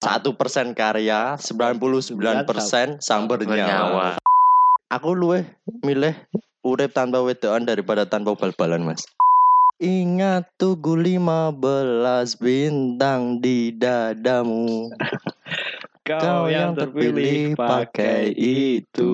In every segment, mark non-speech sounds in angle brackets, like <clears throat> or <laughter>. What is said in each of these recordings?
Satu persen karya, 99% samber nyawa. Bernyawa. Aku luweh milih urip tanpa wedoan daripada tanpa bal-balan, Mas. Ingat tugu 15 bintang di dadamu. <laughs> Kau yang terpilih pakai itu.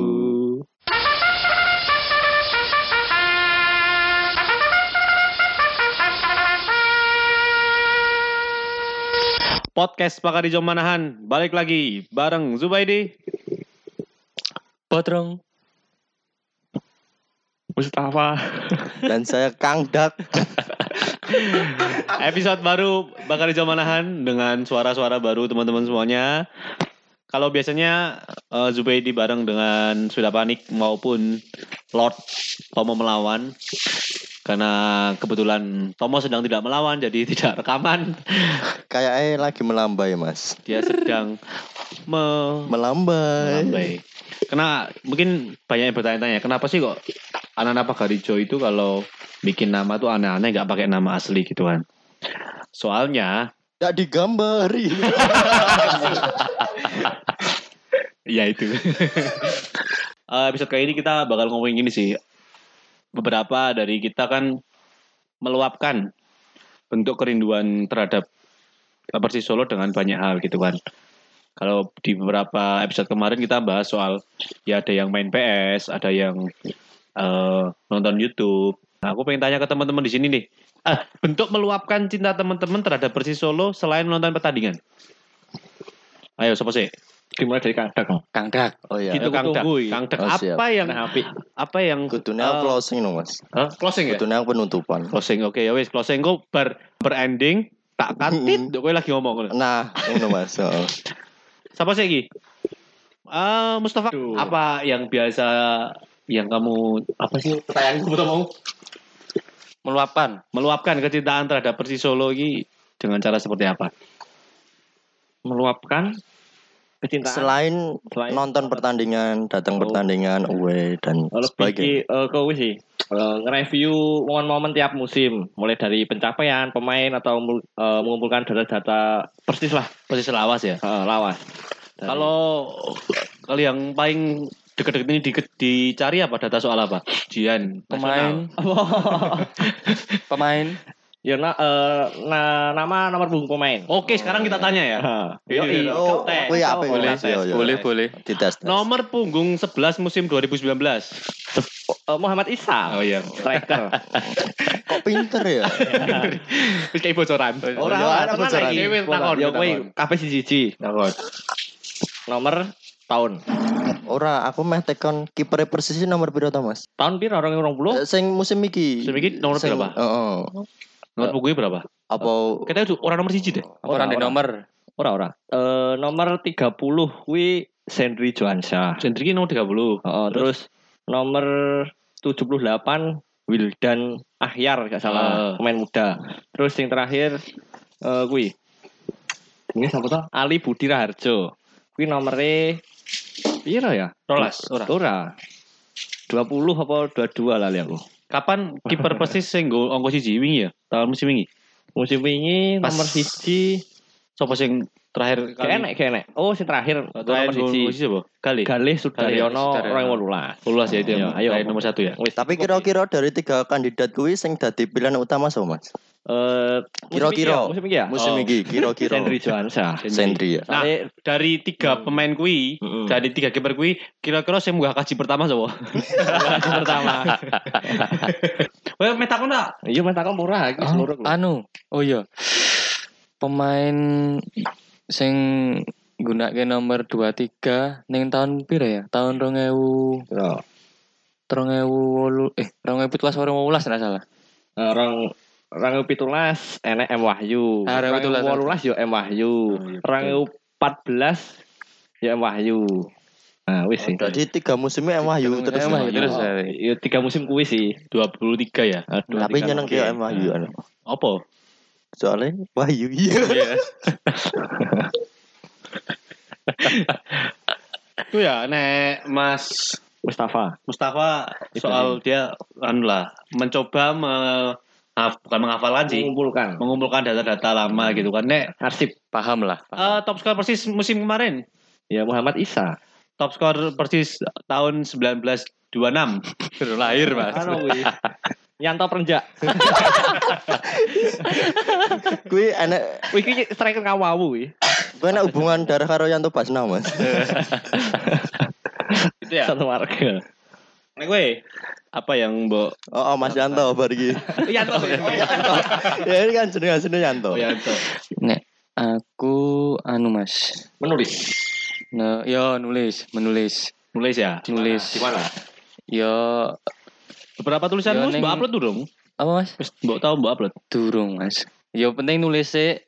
Podcast Pakar Hijau Manahan balik lagi bareng Zubaidi. Potrong. Mustafa. Dan saya Kang Dak. <laughs> Episode baru Bakar Hijau Manahan dengan suara-suara baru teman-teman semuanya. Kalau biasanya eh, Zubaidi bareng dengan Sudah Panik maupun Lord Tomo melawan. Karena kebetulan Tomo sedang tidak melawan jadi <laughs> tidak rekaman. Kayaknya lagi melambai, Mas. Dia sedang me- Melambai. Melambai. Karena mungkin banyak yang bertanya-tanya, kenapa sih kok anak-anak Pakar Hijau itu kalau bikin nama tuh aneh-aneh nggak pakai nama asli gitu kan? Soalnya Tidak digambari. <laughs> ya itu. <laughs> Eh, episode kali ini kita bakal ngomongin gini sih. Beberapa dari kita kan meluapkan bentuk kerinduan terhadap Persis Solo dengan banyak hal gitu kan. Kalau di beberapa episode kemarin kita bahas soal ya ada yang main PS, ada yang eh, nonton YouTube. Nah, aku pengen tanya ke teman-teman di sini nih. Ah, bentuk meluapkan cinta teman-teman terhadap Persis Solo selain menonton pertandingan. Ayo, siapa sih? Dimulai dari Kang Dak. Kang Dak. Oh iya. Gitu Kang iya. Kang Dak. Oh, siap. apa yang Nah, api. apa yang Kudune eh, closing no, Mas. Hah? closing ya? Kudune penutupan. Closing. Oke, ya wis closing kok ber berending tak katit kowe lagi ngomong ngono. Nah, ini Mas. <laughs> Oh. Siapa sih iki? Eh Mustafa, Aduh. apa yang biasa yang kamu apa sih pertanyaanku betul mau Meluapkan. meluapkan kecintaan terhadap Persis Solo ini dengan cara seperti apa? Meluapkan kecintaan. Selain Selain- nonton pertandingan, datang Oh. pertandingan away dan Oh, lebih sebagainya. ki- eh, ke wis sih. Eh, nge-review momen-momen tiap musim, mulai dari pencapaian pemain atau eh, mengumpulkan data-data persis lah, Persis lawas ya. eh, lawas. Dari- Kalau kalau yang paling deket-deket ini di- dicari apa data soal apa? Jian, Pemain. <laughs> Pemain. Ya na, eh, na- nama nomor punggung pemain. Oke, sekarang kita tanya ya. Yo, Oh, tes. oh iya, apa Boleh, ya? Yo, yo. Boleh, boleh. Dites. tes. Nomor punggung 11 musim 2019. Eh, Muhammad Isa, Oh iya. striker. <laughs> Kok pinter ya? <laughs> Wis kayak bocoran. Ora, tenan bocoran. takon, takon. kowe kabeh siji-siji. Takon. Nomor tahun. Ora, aku meh tekon kiper Persis nomor piro to, Mas? Tahun piro 2020? Eh, Sing musim iki. Musim iki nomor berapa? Heeh. Nomor punggungnya berapa? Apa Kita itu orang nomor siji deh. Orang di nomor. Ora ora. Eh nomor 30 kuwi Sendri Joansyah. Sentri nomor 30. Heeh, terus nomor 78 Wildan Ahyar gak salah Ah. pemain muda. Terus yang terakhir eh kuwi ini siapa tuh? Ali Budi Raharjo. Kuwi nomere piro ya? Rolas, ora. Ora. 20 apa 22 lah aku. Kapan kiper <laughs> persis sing nggo angka siji wingi ya? Tahun musim wingi. Musim Pas- nomor siji Sopo sing terakhir Gak enek, gak enek. Oh, sing terakhir Terakhir siji. apa? Kali. Galih Sudaryono Sudaryono. orang wolulas. Ulas ya itu Iya, yang ayo. nomor satu ya. Tapi kira-kira dari tiga kandidat kuwi sing dadi pilihan utama sapa, Mas? Eh, Kira-kira. musim iki ya? Musim Oh. iki kira-kira. Sendri Joansyah. Sendri ya. Nah, dari tiga pemain kui, Mm-mm. dari tiga kiper kui, kira-kira saya munggah kaji pertama sapa? Yang <laughs> pertama. <laughs> Wah, metakon tak? Iya, mas takon murah iki Oh, seluruh. anu. Oh iya. Pemain sing gunake nomor 23 ning tahun pira ya? Tahun 2000 Ya. 2008 eh 2017 orang 18 nek salah. Eh, Orang orang pitulas enek M Wahyu. Ah, pitulas. wolulas yo M Wahyu. Iya, Orang 14 ya M Wahyu. Nah, wis sih. Jadi tiga musimnya M Wahyu terus. M Wahyu terus. Oh, iya, tiga musim kuwi sih. 23 ya. Aduh, Tapi tiga nyeneng dia M Wahyu anu. Apa? Soalnya Wahyu iya. <laughs> Itu ya, nek Mas Mustafa. Mustafa Itu soal dia anu lah mencoba me- ngaf- bukan menghafalkan sih, Mengumpulkan. mengumpulkan data-data lama gitu kan. Nek Arsip. Paham lah. eh, paham. top skor Persis musim kemarin, Ya Muhammad Isa. top skor Persis tahun 1926. Baru lahir mas. <laughs> Yanto Prenjak. <laughs> Kuwi enek Wih iki striker kawawu kuwi. kuwi enek hubungan darah karo Yanto Basna, Mas. <laughs> Itu ya. Satu warga. Nek gue apa yang mbok Oh, oh, Mas Yanto bar iki. <laughs> Yanto. ya ini kan jeneng asline Yanto. Oh Yanto. Nek aku anu mas. Menulis. Nah, yo nulis, menulis, Nulis ya. nulis. Di mana? Yo Beberapa tulisanmu Yo, neng- mbok upload durung? apa mas? Wis mbok tahu mbok upload. Durung mas. Yo penting nulis sih.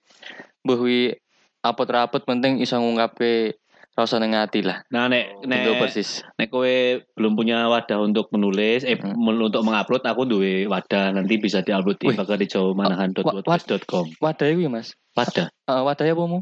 Bahwi apot rapot penting iso ngungkape rasa neng hati lah. Nah nek Nek persis. nek kowe belum punya wadah untuk menulis eh Hmm. untuk mengupload aku duwe wadah nanti bisa diupload di Wih. pagarijaumanahan.wordpress.com. Wadah iku ya mas. Wadah Uh, wadahnya apa mu?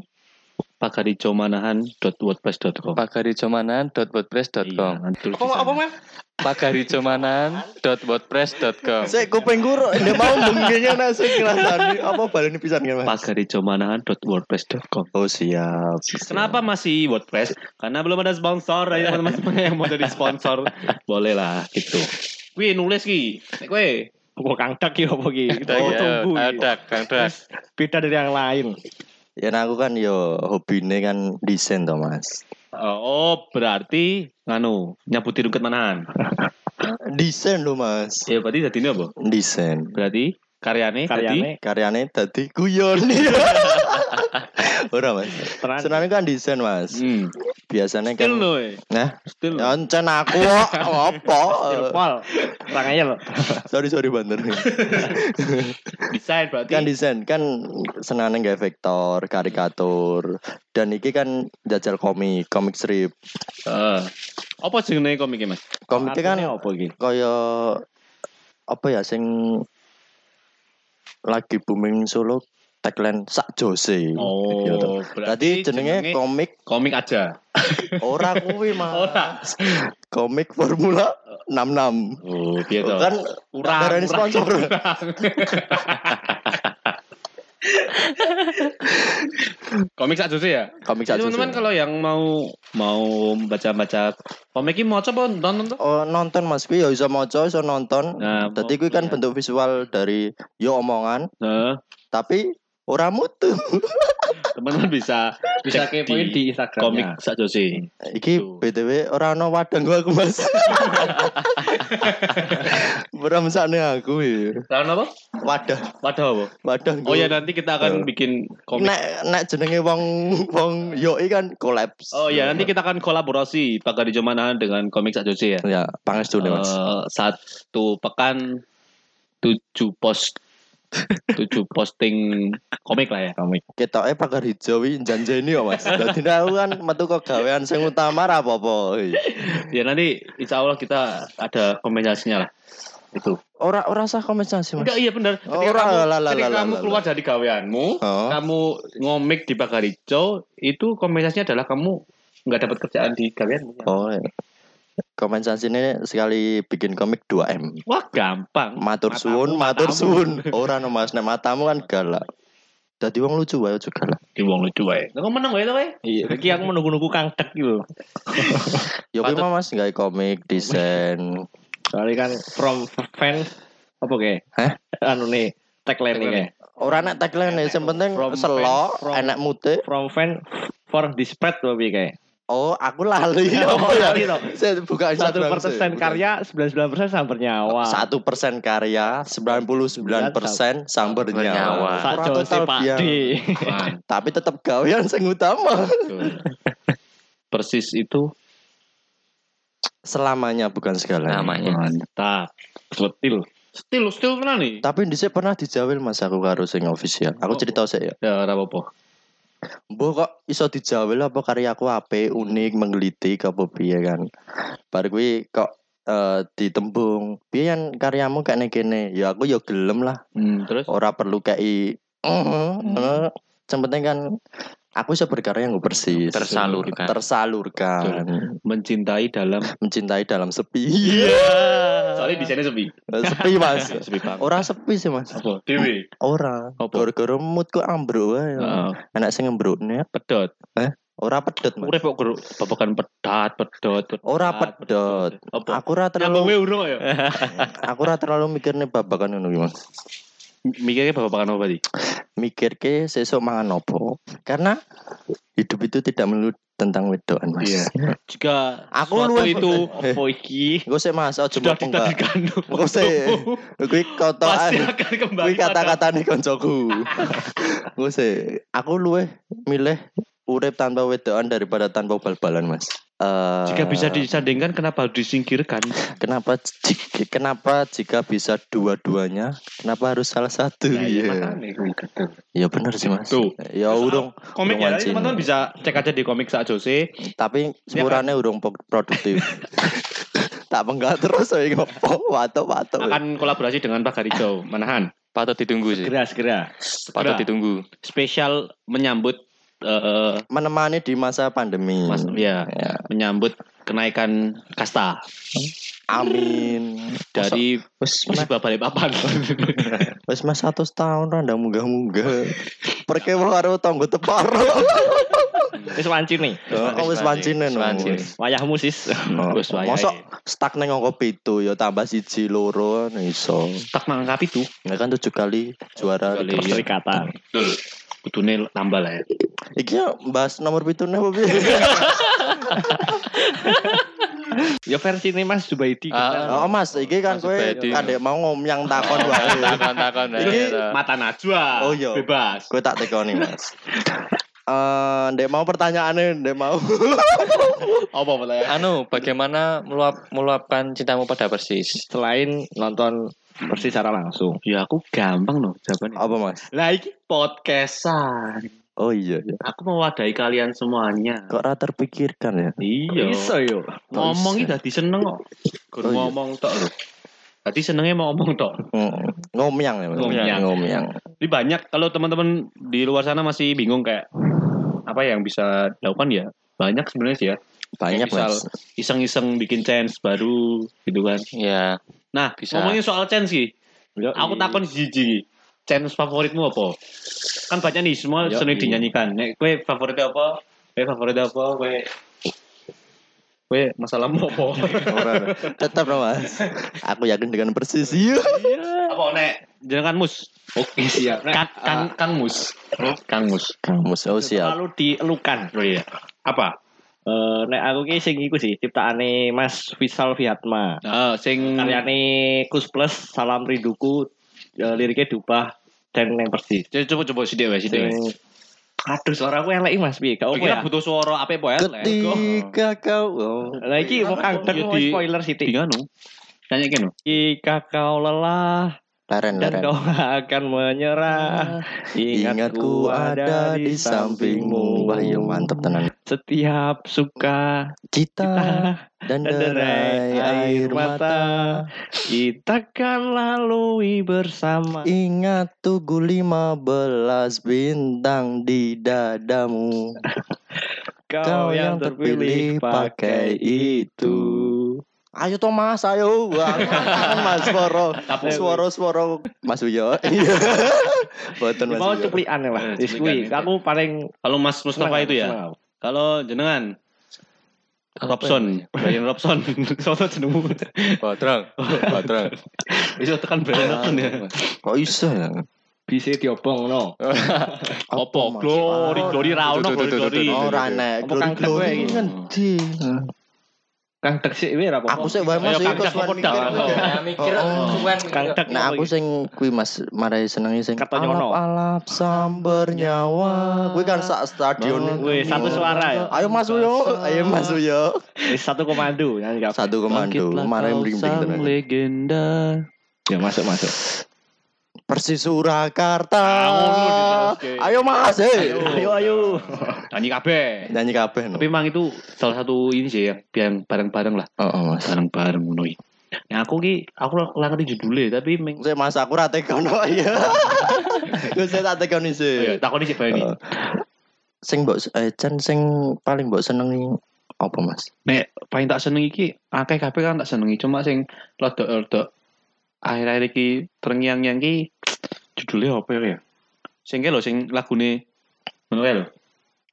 pagarijaumanahan.wordpress.com. pagaricomanan.wordpress.com Iya, nanti tulis di Apa apa sana. Mas? pagaricomanan.wordpress.com Sik kuping guru ndek mau nek sing ngrasani apa baleni pisan kan, Mas? pagarijaumanahan.wordpress.com. Oh, siap. Kenapa masih WordPress? Karena belum ada sponsor. Ayo teman-teman yang mau jadi sponsor, boleh lah gitu. Wih nulis ki, nek kowe Kok Kang Dak ya apa ki? Kita Oh, tunggu. iki. ada, ada. Beda dari yang lain. Ya aku kan yo hobine kan desain to, Mas. Oh, berarti nganu nyabuti rungket manahan. Desain lho, Mas. Ya berarti jadi ini apa? Desain. Berarti karyane, Karyane Karyane dadi guyon. <laughs> Ora, Mas. Senane kan desain, Mas. Hmm. Biasanya Still kan loh, eh. Nah, Still. ya encen aku kok apa? Pol. Aja loh. <laughs> Sorry sorry banter. <laughs> Desain berarti. kan desain kan senane gawe vektor, karikatur dan iki kan jajal komik, komik strip. Eh. Apa jenenge komiknya, Mas? Komiknya kan apa iki? kaya apa ya sing lagi booming Solo tagline sak jose. Oh, Gitu. Tadi jenenge komik komik aja. <laughs> ora kuwi mah. Ora. Komik Formula 66. Oh, piye to? Kan kurang. sponsor. kurang. <laughs> komik jose ya? komik jose. Teman-teman kalau yang mau mau baca-baca komik ini mau coba nonton tuh. Oh nonton mas kuwi ya iso maca iso nonton. Nah, Dadi kuwi kan iya. bentuk visual dari yo omongan Nah, tapi ora mutu. <laughs> teman-teman bisa Bisa kepoin di Instagramnya. komik sak jose. Iki Tuh. BTW ora ono wadang gua aku mas. <laughs> Ora mesane aku ya. Tahun apa? Wadah, Wadah apa? wadah. Oh ya nanti kita akan bikin komik. Nek nek jenenge wong wong yoi kan kolaps. Oh ya nanti kita akan kolaborasi Pagar di Jomanahan dengan komik sak jose ya. ya pangestu nih mas. Eh, satu pekan tujuh post tujuh posting komik lah ya komik. Ketoke pagar hijau iki janjeni kok mas. Dadi nek aku kan metu kok gawean sing utama apa-apa. Ya nanti insya Allah kita ada kompensasinya lah. Itu. Ora ora usah kompensasi mas. Enggak iya benar. Ketika ora, kamu, lah, ketika lah, kamu keluar dari gaweanmu, Oh. kamu ngomik di Pagar Hijau, itu kompensasinya adalah kamu nggak dapat kerjaan di gaweanmu. Oh. iya. Kompensasi ini sekali bikin komik 2M. Wah gampang. Matur suwun, matur suwun. Ora no Mas, nek matamu kan galak. Dadi wong lucu wae aja galak. Di wong lucu wae. Lah kok menang wae to wae? Iya, iki aku menunggu-nunggu Kang gitu. Ya kuwi Patut- mah Mas gawe komik, desain. Soalnya kan from fans apa kayak? Hah? Anu nih tagline nih kayak. Ora nek tagline sing penting From selo, fans, from- enak mute. From fan for tuh piye kayak. Oh, aku lali. <laughs> Oh, ya? Saya buka Satu persen saya. karya, 99 persen samper nyawa. Satu persen karya, 99 persen samber Samber nyawa. nyawa. Total biang. D. Man, Tapi tetap gawean sing utama. <laughs> Persis itu Selamanya bukan segalanya. Namanya. mantap. Setil. Setil, setil tenan nih. Tapi dhisik pernah dijawil Mas aku karo sing official. Aku cerita sih ya. Ya ora apa-apa. Mbok kok iso dijawil apa karyaku apik, unik, menggelitik apa piye kan. Bar kuwi kok eh, ditembung, piye kan karyamu kayak kene. Ya aku ya gelem lah. Hmm, terus Ora perlu kei eh, eh, Yang penting kan Aku bisa berkarya yang persis. Tersalurkan. Tersalurkan. Mencintai dalam Mencintai dalam sepi. <laughs> Soalnya di sini sepi. sepi mas. <laughs> Sepi banget. Orang sepi sih mas. Apa? Dewi. Orang. Gara-gara mood kok ambruk wae. Heeh. Anak sing ngembrukne. Pedot. Ora pedot mas. Urip kok babakan pedat, pedot, pedot. Ora pedot. Aku ora terlalu ya? <laughs> aku ora terlalu mikirnya babakan ngono ki, Mas. Mikirnya babakan apa tadi? Mikir ke sesuk mangan opo. Karena hidup itu tidak melulu tentang wedokan, Mas. Iya. Jika Aku luwih- itu Eh. apa iki Gue sih Mas, enggak. ditakdirkan. Gue sih akan kembali Kuwi pada- kata-katane koncoku. Gue sih aku luwih milih urip tanpa wedokan daripada tanpa bal-balan, Mas. Eh, Jika bisa disandingkan kenapa harus disingkirkan? kenapa jika, kenapa jika bisa dua-duanya kenapa harus salah satu iya, ya makanya kuwi kadang. ya benar sih mas Tuh. ya urung Komik urung ya, teman-teman bisa cek aja di komik Sak Jose. tapi sepurane urung pro- produktif <laughs> tak penggak terus saya ngopo wato wato Akan kolaborasi dengan Pak Hijau. Manahan. Patut ditunggu sih. Segera, segera. Patut Segera. ditunggu. Spesial menyambut eh menemani di masa pandemi Mas, ya, Ya. menyambut kenaikan kasta amin dari mas musibah balik papan. <laughs> wes mas satu tahun randa munggah munggah perkewo karo tonggo tepar <laughs> Wis wancin nih. oh wes wancine no Wancin. Wayahmu sis. Oh, Wes wayahe. Mosok stuck neng angka pitu ya tambah siji loro iso. Tak mangkap itu. Ya kan tujuh kali juara kali. Liga. Perserikatan. Betul. Kudune tambah lah ya. Iki ya bahas nomor pitu apa piye? <laughs> Ya versi ini Mas Zubaidi. Ah, Oh Mas, iki kan kowe kadek mau ngomyang takon wae. Takon-takon. Iki to. Mata najwa. Oh, iya. Bebas. Kowe tak tekoni Mas. <laughs> Eh, ndek mau pertanyaannya, ndek mau. <laughs> Apa pertanyaan? Anu, bagaimana meluap meluapkan cintamu pada Persis? Selain nonton Persis secara langsung. Ya aku gampang loh jawabannya. Apa Mas? Lah iki podcastan. Oh iya ya. Aku mewadahi kalian semuanya. Kok ora terpikirkan ya? Iya. Bisa yo. Ngomong bisa? dadi seneng kok. Gur Oh, iya. ngomong tok lho. Tadi senengnya mau ngomong tok. Hmm. Ngomyang ya. Ngomyang. Ngomyang. Ini banyak kalau teman-teman di luar sana masih bingung kayak apa yang bisa dilakukan ya. Banyak sebenarnya sih ya. Banyak Misal, Mas. Iseng-iseng bikin chance baru gitu kan. Ya, Nah, Bisa. ngomongin soal chance sih. Yo, Aku i- takon siji. Chance favoritmu apa? Kan banyak nih semua Yo, sering i. dinyanyikan. Nek kowe favoritnya apa? Kowe favoritnya apa? Kowe Kowe masalahmu apa? <laughs> Tetap Mas. Aku yakin dengan persis. Iya. apa nek jenengan mus? Oke siap. Nek, Kang Kang, Kang Mus. Kang Mus. Kamu oh siap. Lalu dielukan. Oh iya. Apa? Eh nek aku ki sing iku sih ciptaane Mas Visal Viatma. Ah, sing Karyane Kus Plus Salam Rinduku eh, liriknya diubah dan yang persis. Coba coba coba sithik wae sithik Aduh suara aku elek Mas piye? Apa Kita ya? butuh suara apa ya? Ketika kau oh. Lah iki mau Ya, di- spoiler Di sithik. nganu. Nyanyi kene. Jika kau lelah leren dan leren. kau akan menyerah, Ingatku ada di sampingmu. Wah, iya mantep tenan. Setiap suka Kita kita dan derai air mata. kita kan lalui bersama. Ingat tugu 15 bintang di dadamu. <laughs> Kau yang terpilih pakai itu. Ayo toh Mas, ayo. Mas Swara. Tapi- Swara-swara Mas Uyo. Iya. Boten Mas. Mau. Eh, Wis cuplikan kuwi itu. aku paling Kalau Mas Mustafa itu ya. Kalau jenengan Robson, Brian Robson, soalnya jenengmu. Batrang. Batrang. Bisa tekan Brian Robson ya. Kok iso ya? bisa diobong no. Apa? Mas? Glory, Ah, glory ra ono, tuh, glory, glory. Oh, ora kang Glory iki? ngendi? Kang Dek sik wis ra apa-apa. Aku sih wae Mas iki Kang kok Dek, suwen apa dak? mikir. Ya mikir Oh, oh. Kang Dek Nah aku sing kuwi Mas marai senengi sing Kata nyono. alap-alap samber nyawa. Kuwi kan sak stadion. Wih, satu suara ya. Ayo Mas Uyo, ayo Mas Uyo. Wis satu komando. Satu komando, marai mrimping tenan. legenda. Ya masuk masuk. Persis Surakarta. Ayo Mas, eh. Ayo ayo. Nyanyi kabeh. Nyanyi kabeh no. Tapi emang itu salah satu ini sih ya, biar bareng-bareng lah, Oh, oh, Mas. bareng-bareng ngono iki. Nah, aku ki aku ora ngerti judulnya, tapi meng Saya Mas aku ra tekono <laughs> iya. Gue saya tak tekoni Oh iya, sih. takoni sih. Oh. sing mbok eh Chan sing paling mbok senengi apa Mas? Nek paling tak seneng iki akeh kabeh kan tak senengi cuma sing rodok-rodok akhir-akhir iki terngiang-ngiang iki judulnya apa ya? Sing ke lho sing lagune ngono kae lho.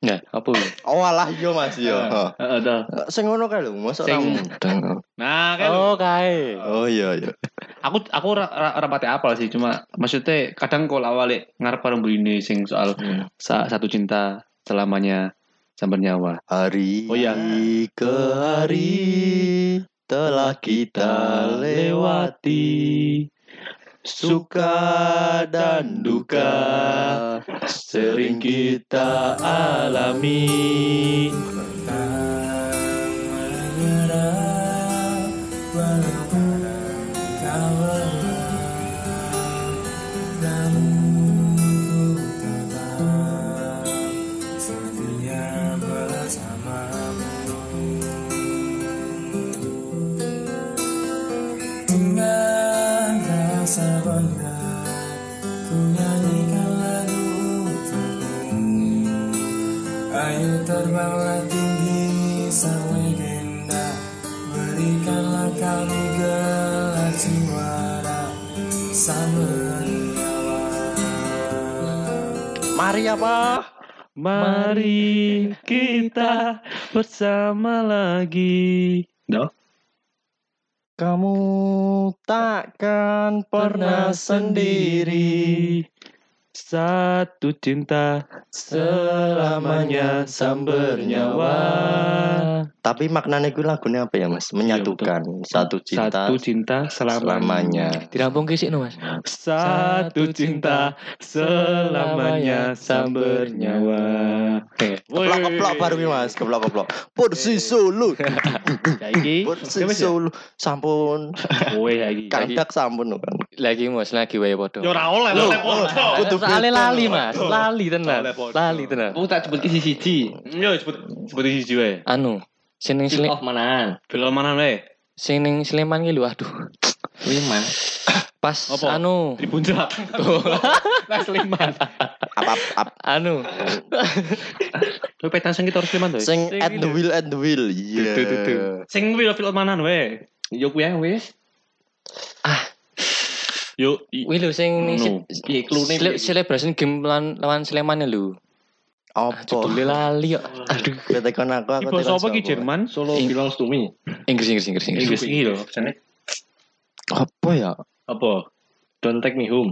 Nah, apa? Oh alah iya Mas iya. Heeh, dah. Sing ngono kae lho, mosok Sing-. Nah, kan Oh, kae. Oh iya iya. aku aku ora pati apal sih cuma maksudnya kadang kalau awalnya ngarep karo ini sing soal sa- satu cinta selamanya sampai nyawa. Hari Oh iya. ke hari telah kita lewati. suka dan duka sering kita alami. Dengan Mari apa? Mari kita bersama lagi. Dah. Kamu takkan pernah sendiri Satu cinta selamanya samber nyawa. Tapi maknanya gue lagunya apa ya mas? Menyatukan satu cinta Satu cinta selamanya. selamanya. Dirampung kisik no, Mas. Satu cinta selamanya samber nyawa. Keplok keplok baru nih mas, keplok keplok. Porsi Solo, <laughs> Saiki Porsi Solo, sampun. Kandak sampun kan. Lagi Mas, lagi wae padha. Yo oleh podo. kudu Soale beda, lali. Mas. Lali tenan. Lali tenan. Aku tak sebut isi siji. Yo sebut sebut siji wae. Anu, sing ning Film Sle- of manaan. Film mana wae? sing ning Sleman ki lho aduh. Lima. Pas Apa? anu, Di puncak. Nah, <laughs> Sleman. Apa apa anu. Lu petan sing kita harus Sleman to. ya? sing at the wheel at the wheel. Iya. Tuh, tuh, tuh. Sing film film mana wae? Yo kuwi ae wis. Yo Wih lho sing klune Sele- piye? celebration game lawan lawan Sleman lho. Apa? Judulnya lali kok. Aduh, Ketekan aku aku Iki basa tekan apa ki? Jerman? Solo belongs to me. Inggris Inggris Inggris Inggris. Inggris iki lho, pesannya. Apa ya? Apa? Don't take me home.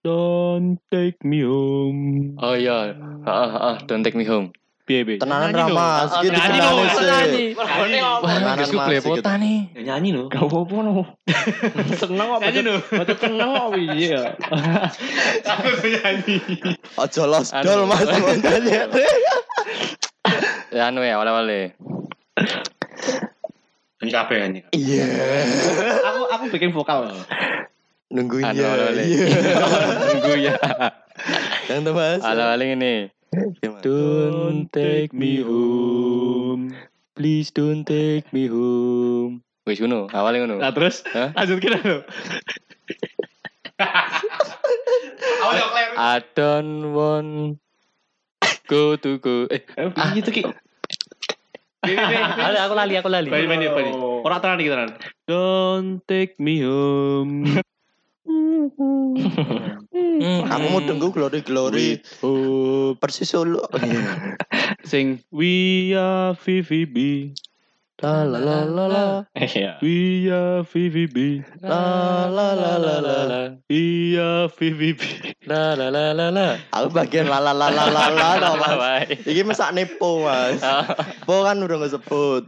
Don't take me home. Oh iya, heeh heeh, don't take me home. Piye? Tenanan Nyanyi. Ramas, iki nyanyi sih. nyanyi. Tenanan Mas, belepotan nih. Ya nyanyi lho. Gak apa-apa no. <laughs> Seneng kok. Nyanyi lho. Betul seneng kok iya. <laughs> Aku nyanyi. Ojo los dol mas nyanyi. Ya anu ya awal-awale. Nyanyi kabeh nyanyi. Iya. Aku aku bikin vokal. Nungguin Anu ya. Iya. <laughs> Tunggu ya. Yang tuh mas. Awal-awale ngene. Don't take me home. Please don't take me home. Wis ngono, awale ngono. Nah terus Hah? lanjut kira lho. <laughs> Awal yo kleru. I don't want go to go. Eh, Eh piye itu ki? <laughs> aku aku lali, aku lali. Bani bani bani. Ora tenan iki tenan. Don't take me home. <laughs> Hmm. Aku mau tunggu glory glory. Oh, Persis Solo. sing we are VVB. La la la la la. Iya. We are VVB. La la la la la la. We are VVB. La la la la la. Aku bagian la la la la la la tau, mas. Iki mesak nepo mas. Po kan udah nggak sebut.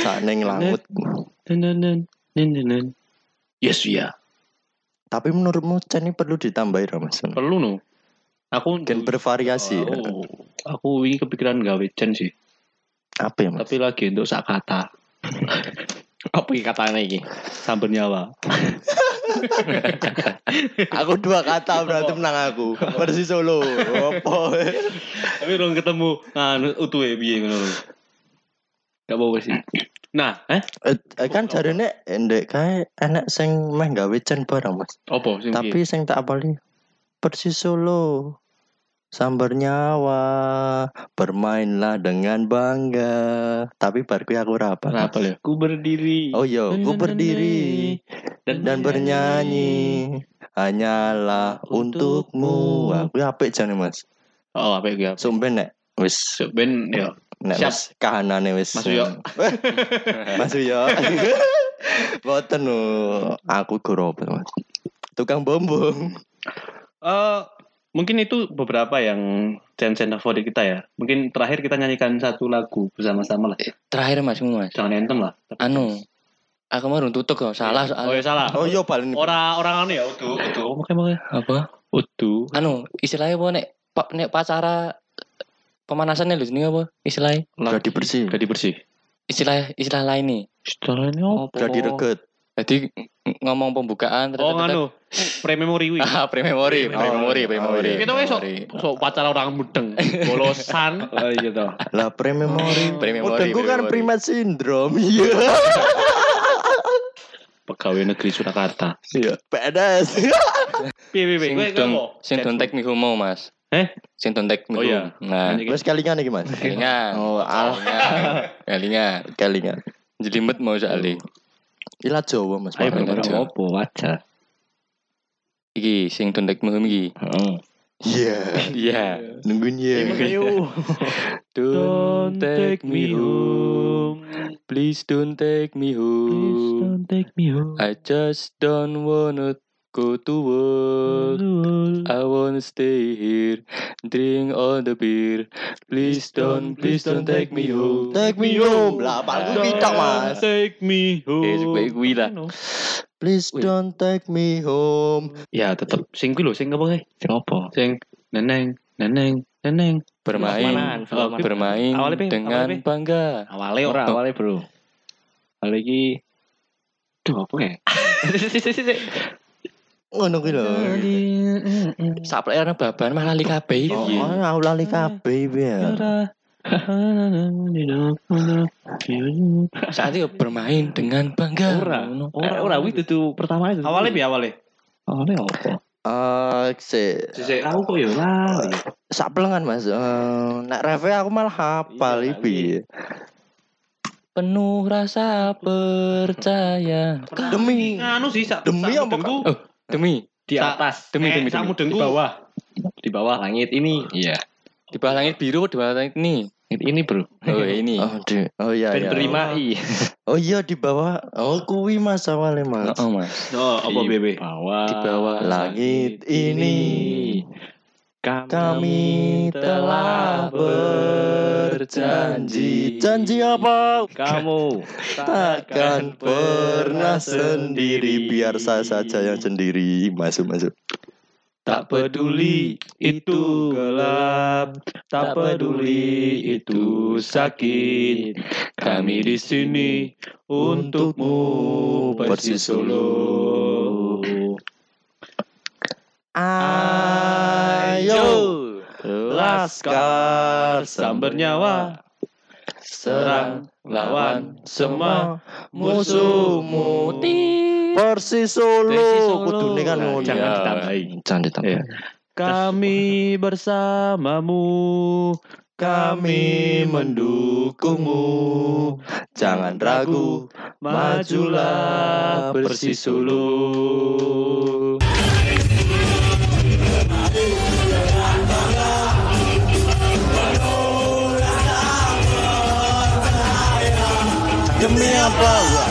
Sak neng langut. Nenenan, nenenan. Yes, ya. Tapi menurutmu Chan ini perlu ditambahin mas? Perlu no. Aku Dan bervariasi. ya. Oh, aku ini kepikiran gawe Chen sih, Apa ya mas? tapi lagi untuk sak kata. <laughs> Apa iki katanya iki? Sambil nyawa. <laughs> Aku dua kata berarti menang aku. Persis Solo. Tapi orang ketemu anu utuh ya piye ngono. Gak apa sih. <clears throat> Nah, eh Eh, eh, kan jarine endek kae enek sing meh gawe Chan barang mas. apa sing? Tapi sing tak apali Persis Solo. Sambar nyawa, bermainlah dengan bangga. Tapi barku aku rapa. Kenapa ya? Ku berdiri. Oh iya, ku berdiri dan bernyanyi hanyalah untukmu. Aku apik jane Mas. Oh, apa ya? Sumben nek wis Ben ya. Nek wis kahanane wis. Mas Uyo. <laughs> Mas Uyo. <laughs> Boten lho, aku gorob Mas. Tukang bombong. Eh, mungkin itu beberapa yang chant-chant favorit kita ya. Mungkin terakhir kita nyanyikan satu lagu bersama-sama lah. Terakhir Mas, Mas. Jangan anthem lah. Anu, aku mau tutup kok. Salah Oh ya salah. Oh iya paling Orang orang anu ya udu udu. Makanya makanya. Apa? Udu. Anu, istilahnya apa nek pak nek pacara pemanasannya lho ini apa? Istilahnya Gadi bersih. Gadi bersih. istilah istilah lain nih. Istilahnya apa? Gadi reget. Jadi ng- ngomong pembukaan Oh nganu. Pre-memory wi. Ah, <laughs> pre-memory, pre-memory, pre-memory. Kita wes sok pre-memory. sok pacar orang mudeng, bolosan. <laughs> Oh iya toh. Lah pre-memory. <laughs> Pre-memory, Udengku kan primat syndrome. Iya. Pegawai negeri Surakarta. Iya. Pedas. Piye piye. Sing home mau, Mas. Eh? Sing don't take me Oh, iya. Nah, Terus kalingan iki Mas. kelingan. Oh, al Kelingan. kalingan. Jelimet mau soalnya. Ilat Jawa Mas. Ayo bener apa wajar. Iki sing don't take me home iki. Heeh. Iya. Iya. Nungguin ya. Don't take me home. Please don't take me home. take me home. I just don't wanna go to work. I wanna stay here, drink all the beer. Please don't, please don't take me home. Take me home. Lah palku pitok Mas. Take me home. Eh, sebaik kuwi lah. Please Wih. don't take me home. Ya tetep sing kuwi lho sing apa kae? Sing apa? Sing neneng neneng neneng. Bermain, Oh, bermain Awalnya, dengan awalnya, bangga. Awalnya Ora awalnya bro. Awalnya iki Duh apa <laughs> ya? Ngono kuwi lho. Saplek ana baban malah lali kabeh Oh, iki. oh, aku lali kabeh iki ya. Saat itu bermain dengan bangga. ora. Ngono. Ora ora kuwi dudu pertama itu. Awalnya bi awalnya. Awalnya apa? Eh, si Sisi aku kok ya lah. sak pelengan Mas. Eh, nek reve aku malah hafal Iya, iki. Penuh rasa percaya. Demi Nganu sih Demi apa, demi Di Sa- atas, demi Eh, demi demi. di bawah. Di bawah langit ini. Iya. Di bawah langit biru di bawah langit ini. Ini bro. Oh, ini. Oh, di, oh iya Ben iya. berimai. Oh iya di bawah. Oh kuwi Mas awalnya Mas. Oh, Mas. Oh, apa Di BB? bawah. Di bawah Langit ini kami telah berjanji. Janji apa? kamu Takkan pernah sendiri biar saya saja yang sendiri masuk masuk. Tak peduli itu gelap, tak peduli itu sakit. Kami di sini untukmu Persis Solo. Ayo laskar Sambar nyawa, serang lawan semua musuhmu. Persis Solo. Persis Solo. Kudune kan Nah, ngono. jangan Ya. ditambahi. Jangan ditambahi. Iya. Kami bersamamu, kami mendukungmu. Jangan ragu, Majulah Persis Solo.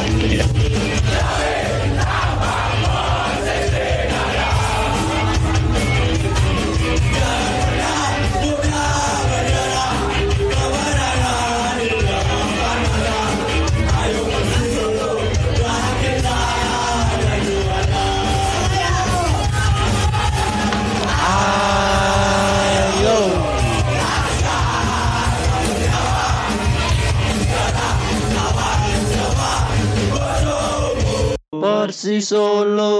Solo.